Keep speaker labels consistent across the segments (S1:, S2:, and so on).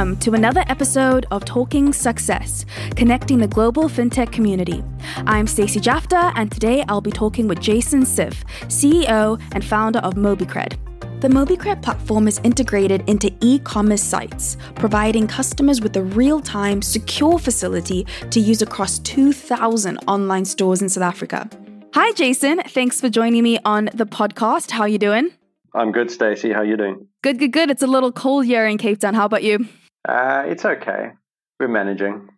S1: Welcome to another episode of Talking Success, connecting the global fintech community. I'm Stacey Jafta, and today I'll be talking with Jason Siff, CEO and founder of MobiCred. The MobiCred platform is integrated into e commerce sites, providing customers with a real time, secure facility to use across 2,000 online stores in South Africa. Hi, Jason. Thanks for joining me on the podcast. How are you doing?
S2: I'm good, Stacey. How are you doing?
S1: Good, good, good. It's a little cold here in Cape Town. How about you?
S2: Uh, it's okay. We're managing.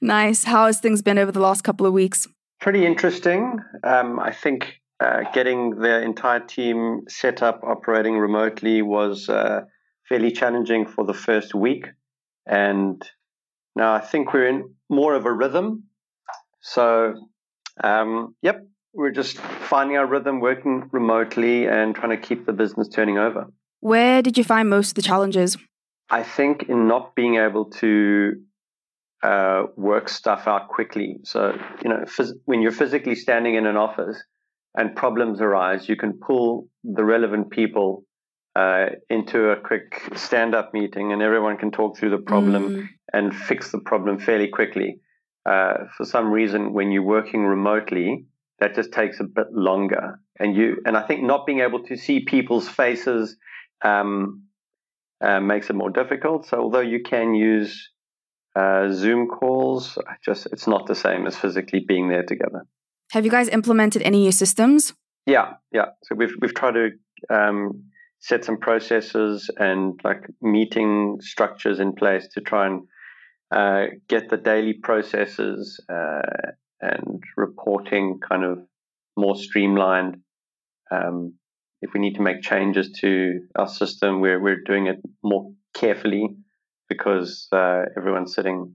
S1: Nice. How has things been over the last couple of weeks?
S2: Pretty interesting. Um, I think uh, getting the entire team set up operating remotely was uh, fairly challenging for the first week. And now I think we're in more of a rhythm. So, um, yep, we're just finding our rhythm, working remotely, and trying to keep the business turning over.
S1: Where did you find most of the challenges?
S2: I think in not being able to uh, work stuff out quickly. So, you know, phys- when you're physically standing in an office, and problems arise, you can pull the relevant people uh, into a quick stand up meeting and everyone can talk through the problem mm. and fix the problem fairly quickly. Uh, for some reason, when you're working remotely, that just takes a bit longer. And you, and I think not being able to see people's faces um, uh, makes it more difficult. So although you can use uh, Zoom calls, just it's not the same as physically being there together.
S1: Have you guys implemented any new systems?
S2: Yeah, yeah. So we've we've tried to um, set some processes and like meeting structures in place to try and uh, get the daily processes uh, and reporting kind of more streamlined. Um, if we need to make changes to our system, we're we're doing it more carefully because uh, everyone's sitting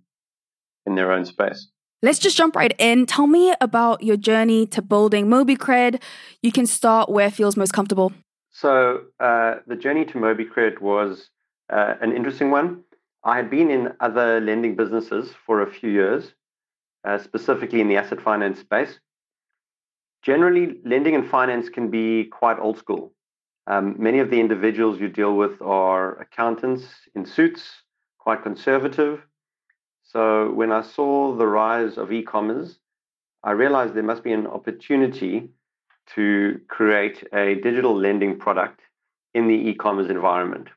S2: in their own space.
S1: Let's just jump right in. Tell me about your journey to building MobiCred. You can start where feels most comfortable.
S2: So, uh, the journey to MobiCred was uh, an interesting one. I had been in other lending businesses for a few years, uh, specifically in the asset finance space. Generally, lending and finance can be quite old school. Um, many of the individuals you deal with are accountants in suits, quite conservative, so when I saw the rise of e-commerce, I realized there must be an opportunity to create a digital lending product in the e-commerce environment.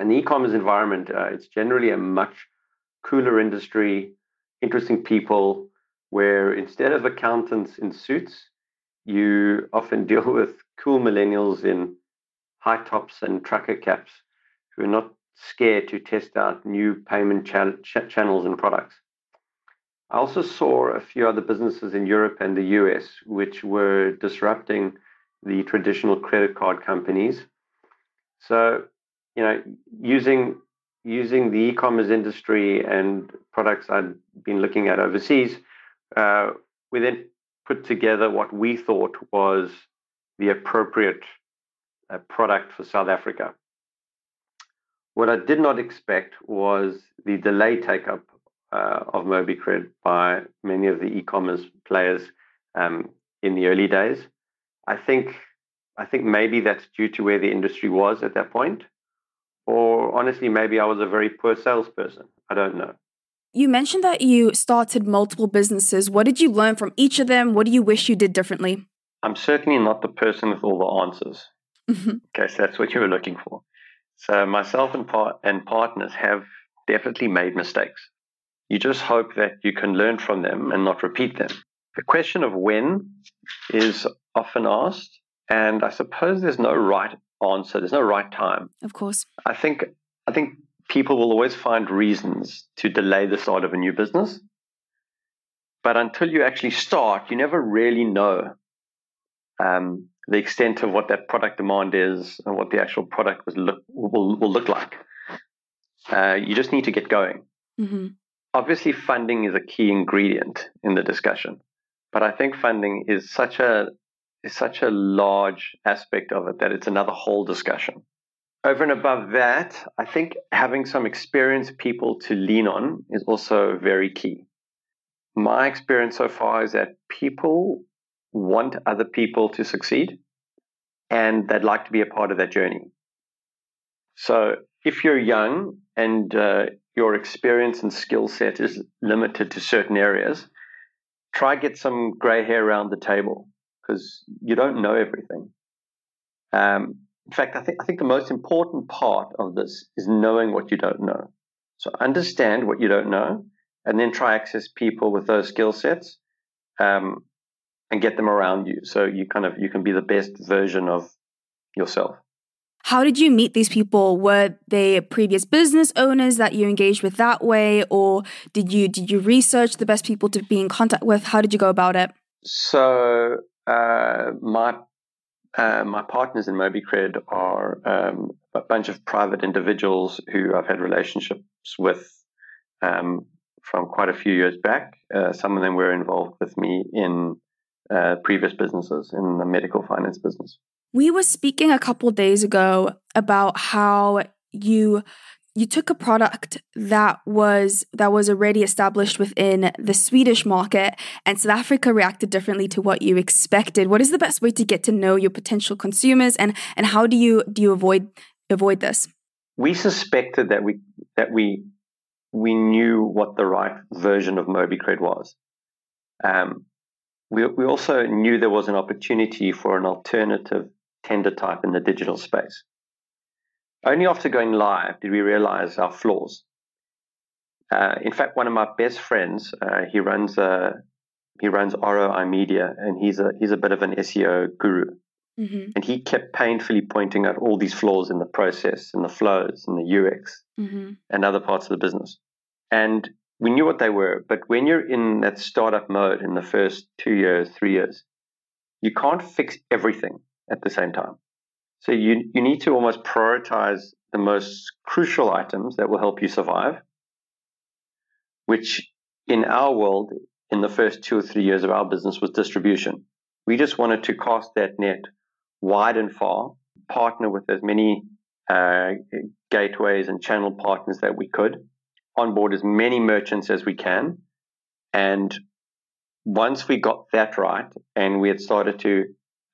S2: And the e-commerce environment, uh, it's generally a much cooler industry, interesting people, where instead of accountants in suits, you often deal with cool millennials in high tops and trucker caps who are not scared to test out new payment ch- channels and products. I also saw a few other businesses in Europe and the US which were disrupting the traditional credit card companies. So, you know, using using the e-commerce industry and products I'd been looking at overseas, uh, we then put together what we thought was the appropriate uh, product for South Africa. What I did not expect was the delayed take up uh, of MobiCred by many of the e-commerce players um, in the early days. I think I think maybe that's due to where the industry was at that point, or honestly, maybe I was a very poor salesperson. I don't know.
S1: You mentioned that you started multiple businesses. What did you learn from each of them? What do you wish you did differently?
S2: I'm certainly not the person with all the answers. Mm-hmm. Okay, so that's what you were looking for. So myself and, par- and partners have definitely made mistakes. You just hope that you can learn from them and not repeat them. The question of when is often asked, and I suppose there's no right answer. There's no right time.
S1: Of course.
S2: I think I think people will always find reasons to delay the start of a new business. But until you actually start, you never really know um, the extent of what that product demand is and what the actual product was look, will, will look like. Uh, you just need to get going. Mm-hmm. Obviously, funding is a key ingredient in the discussion, but I think funding is such a is such a large aspect of it that it's another whole discussion. Over and above that, I think having some experienced people to lean on is also very key. My experience so far is that people want other people to succeed and they'd like to be a part of that journey. So if you're young and uh, your experience and skill set is limited to certain areas, try get some gray hair around the table because you don't know everything. Um, in fact, I think I think the most important part of this is knowing what you don't know. So understand what you don't know, and then try access people with those skill sets, um, and get them around you. So you kind of you can be the best version of yourself.
S1: How did you meet these people? Were they previous business owners that you engaged with that way, or did you did you research the best people to be in contact with? How did you go about it?
S2: So uh, my uh, my partners in MobiCred are um, a bunch of private individuals who I've had relationships with um, from quite a few years back. Uh, some of them were involved with me in uh, previous businesses in the medical finance business.
S1: We were speaking a couple days ago about how you you took a product that was that was already established within the Swedish market and South Africa reacted differently to what you expected. What is the best way to get to know your potential consumers and and how do you do you avoid avoid this?
S2: We suspected that we that we we knew what the right version of MobiCred was. Um, we, we also knew there was an opportunity for an alternative tender type in the digital space. Only after going live did we realize our flaws. Uh, in fact, one of my best friends, uh, he runs a he runs ROI Media, and he's a he's a bit of an SEO guru. Mm-hmm. And he kept painfully pointing out all these flaws in the process, in the flows, in the UX, mm-hmm. and other parts of the business. And we knew what they were, but when you're in that startup mode in the first two years, three years, you can't fix everything at the same time. So you, you need to almost prioritize the most crucial items that will help you survive, which in our world, in the first two or three years of our business, was distribution. We just wanted to cast that net wide and far, partner with as many uh, gateways and channel partners that we could, onboard as many merchants as we can. And once we got that right and we had started to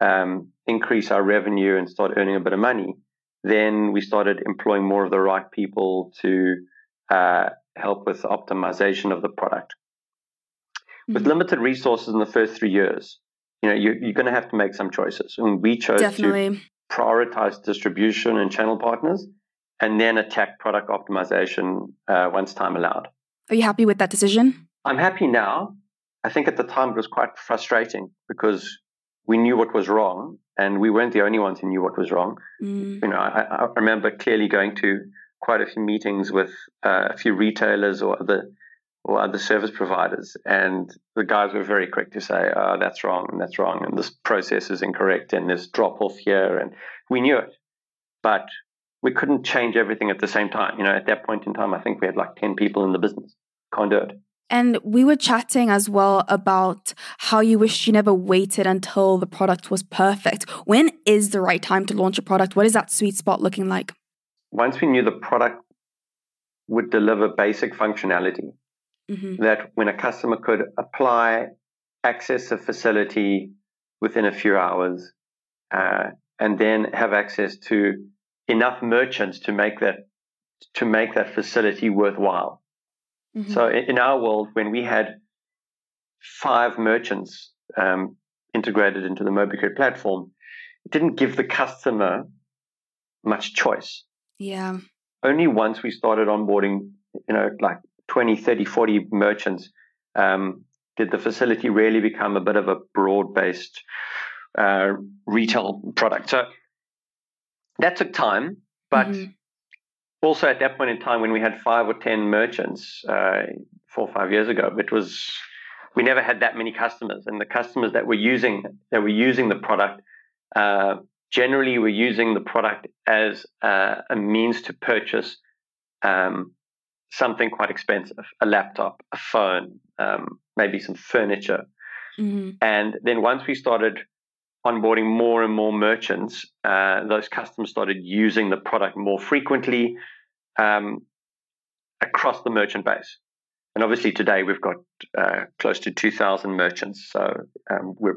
S2: um, increase our revenue and start earning a bit of money, then we started employing more of the right people to uh, help with optimization of the product. Mm-hmm. With limited resources in the first three years, you know, you're, you're going to have to make some choices. And we chose Definitely. to prioritize distribution and channel partners and then attack product optimization uh, once time allowed.
S1: Are you happy with that decision?
S2: I'm happy now. I think at the time it was quite frustrating because we knew what was wrong, and we weren't the only ones who knew what was wrong. Mm. You know, I, I, remember clearly going to quite a few meetings with uh, a few retailers or other or other service providers, and the guys were very quick to say, "Oh, that's wrong, and that's wrong, and this process is incorrect, and there's drop off here," and we knew it, but we couldn't change everything at the same time. You know, at that point in time, I think we had like ten people in the business. Can't do it.
S1: And we were chatting as well about how you wish you never waited until the product was perfect. When is the right time to launch a product? What is that sweet spot looking like?
S2: Once we knew the product would deliver basic functionality, mm-hmm. that when a customer could apply, access a facility within a few hours, uh, and then have access to enough merchants to make that to make that facility worthwhile. Mm-hmm. So in, our world, when we had five merchants um, integrated into the MobiCred platform, it didn't give the customer much choice.
S1: Yeah.
S2: Only once we started onboarding, you know, like 20, 30, 40 merchants, um, did the facility really become a bit of a broad based uh, retail product. So that took time, but mm-hmm also at that point in time when we had five or ten merchants uh, four or five years ago it was we never had that many customers and the customers that were using that were using the product uh, generally were using the product as uh, a means to purchase um, something quite expensive a laptop a phone um, maybe some furniture mm-hmm. and then once we started onboarding more and more merchants, uh, those customers started using the product more frequently um, across the merchant base. And obviously, today we've got uh, close to 2,000 merchants. So um, we're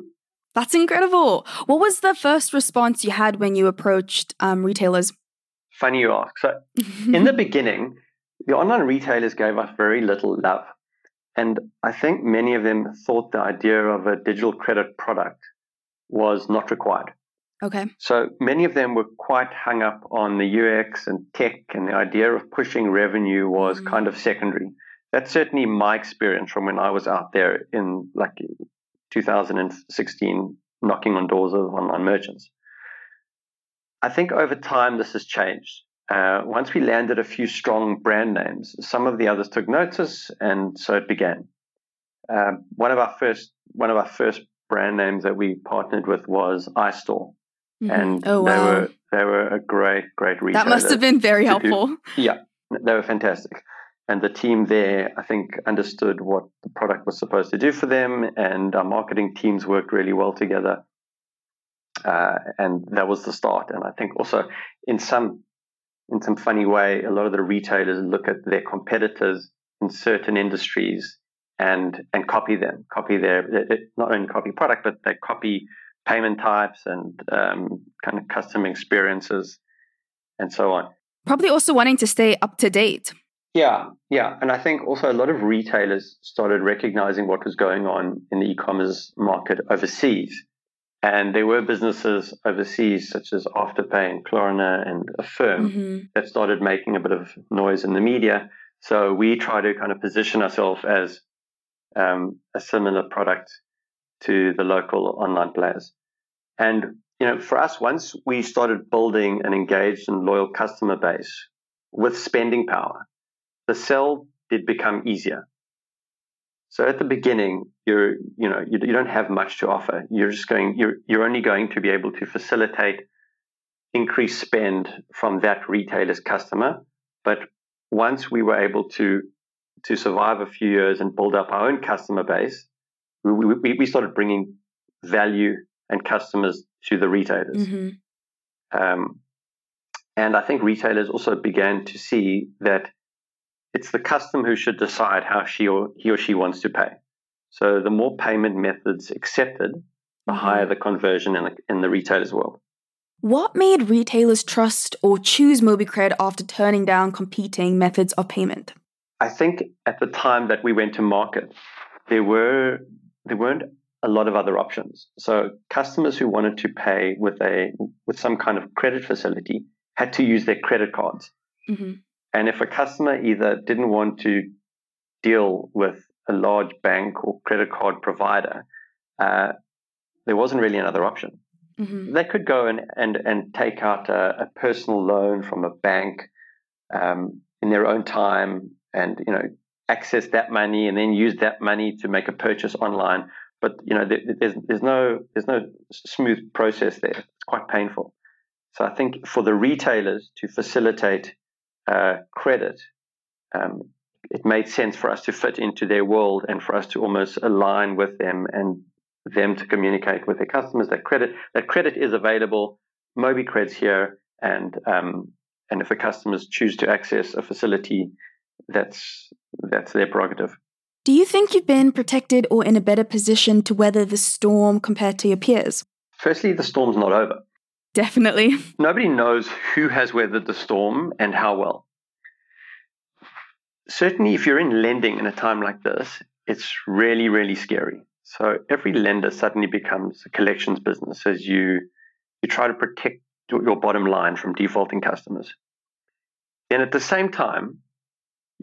S1: that's incredible. What was the first response you had when you approached um, retailers?
S2: funny you ask. So, in the beginning, the online retailers gave us very little love. And I think many of them thought the idea of a digital credit product was not required.
S1: Okay.
S2: So many of them were quite hung up on the UX and tech, and the idea of pushing revenue was mm kind of secondary. That's certainly my experience from when I was out there in like 2016, knocking on doors of online merchants. I think over time this has changed. Uh, once we landed a few strong brand names, some of the others took notice, and so it began. Uh, one of our first one of our first brand names that we partnered with was iStore, mm-hmm. and oh, wow. they were they were a great great retailer.
S1: That must have been very helpful.
S2: Do, yeah, they were fantastic, and the team there I think understood what the product was supposed to do for them, and our marketing teams worked really well together. Uh, and that was the start. And I think also in some in some funny way, a lot of the retailers look at their competitors in certain industries and and copy them, copy their not only copy product, but they copy payment types and um, kind of custom experiences and so on.
S1: Probably also wanting to stay up to date.
S2: Yeah, yeah. And I think also a lot of retailers started recognizing what was going on in the e commerce market overseas. And there were businesses overseas, such as Afterpay and Klarna and Affirm, mm-hmm. that started making a bit of noise in the media. So we try to kind of position ourselves as um, a similar product to the local online players. And you know, for us, once we started building an engaged and loyal customer base with spending power, the sell did become easier. So at the beginning, you're, you know, you, you don't have much to offer. You're just going, you're, you're only going to be able to facilitate increased spend from that retailer's customer. But once we were able to, to survive a few years and build up our own customer base, we, we, we started bringing value and customers to the retailers. Mm-hmm. Um, and I think retailers also began to see that it's the customer who should decide how she or he or she wants to pay. So the more payment methods accepted, the mm-hmm. higher the conversion in the, in the retailer's world.
S1: What made retailers trust or choose MobiCred after turning down competing methods of payment?
S2: I think at the time that we went to market, there were there weren't a lot of other options. So customers who wanted to pay with a with some kind of credit facility had to use their credit cards. Mm-hmm. And if a customer either didn't want to deal with a large bank or credit card provider, uh, there wasn't really another option. Mm-hmm. They could go and, and, and take out a, a personal loan from a bank um, in their own time and you know access that money and then use that money to make a purchase online. But you know there's there's no there's no smooth process there. It's quite painful. So I think for the retailers to facilitate uh, credit, um, it made sense for us to fit into their world and for us to almost align with them and them to communicate with their customers that credit that credit is available. MobiCred's here, and um, and if the customers choose to access a facility, that's that's their prerogative.
S1: Do you think you've been protected or in a better position to weather the storm compared to your peers?
S2: Firstly, the storm's not over.
S1: Definitely.
S2: Nobody knows who has weathered the storm and how well. Certainly, if you're in lending in a time like this, it's really, really scary. So every lender suddenly becomes a collections business as you you try to protect your bottom line from defaulting customers. And at the same time,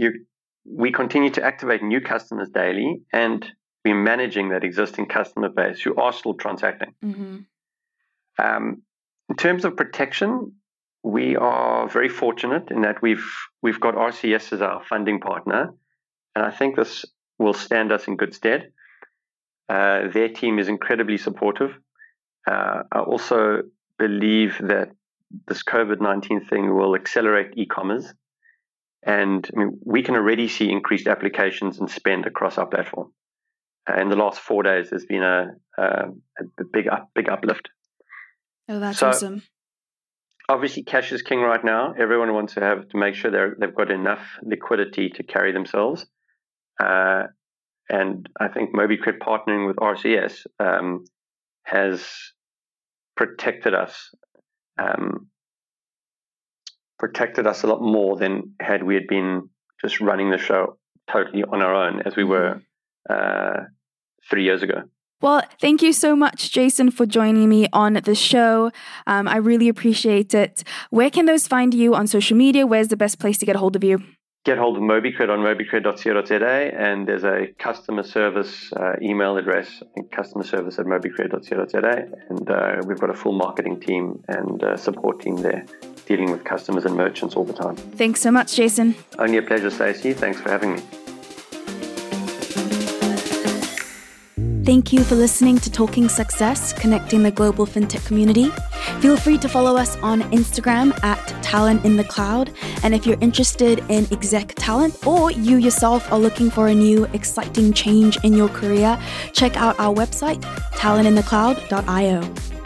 S2: you we continue to activate new customers daily, and we're managing that existing customer base who are still transacting. Mm-hmm. Um, in terms of protection, we are very fortunate in that we've we've got RCS as our funding partner, and I think this will stand us in good stead. Uh, their team is incredibly supportive. Uh, I also believe that this COVID nineteen thing will accelerate e-commerce, and I mean, we can already see increased applications and spend across our platform. Uh, in the last four days, there's been a, a, a big up, big uplift.
S1: Oh, that's so, awesome.
S2: Obviously, cash is king right now. Everyone wants to have to make sure they they've got enough liquidity to carry themselves. Uh, and I think MobiCred partnering with RCS um, has protected us um, protected us a lot more than had we had been just running the show totally on our own as we were uh, three years ago.
S1: Well, thank you so much, Jason, for joining me on the show. Um, I really appreciate it. Where can those find you on social media? Where's the best place to get a hold of you?
S2: Get hold of MobiCred on mobicred.co.za, and there's a customer service uh, email address, I think customer service at mobicred.co.za, and uh, we've got a full marketing team and uh, support team there dealing with customers and merchants all the time.
S1: Thanks so much, Jason.
S2: Only a pleasure, Stacey. Thanks for having me.
S1: Thank you for listening to Talking Success, connecting the global fintech community. Feel free to follow us on Instagram at Talent in the Cloud. And if you're interested in exec talent or you yourself are looking for a new exciting change in your career, check out our website, talentinthecloud.io.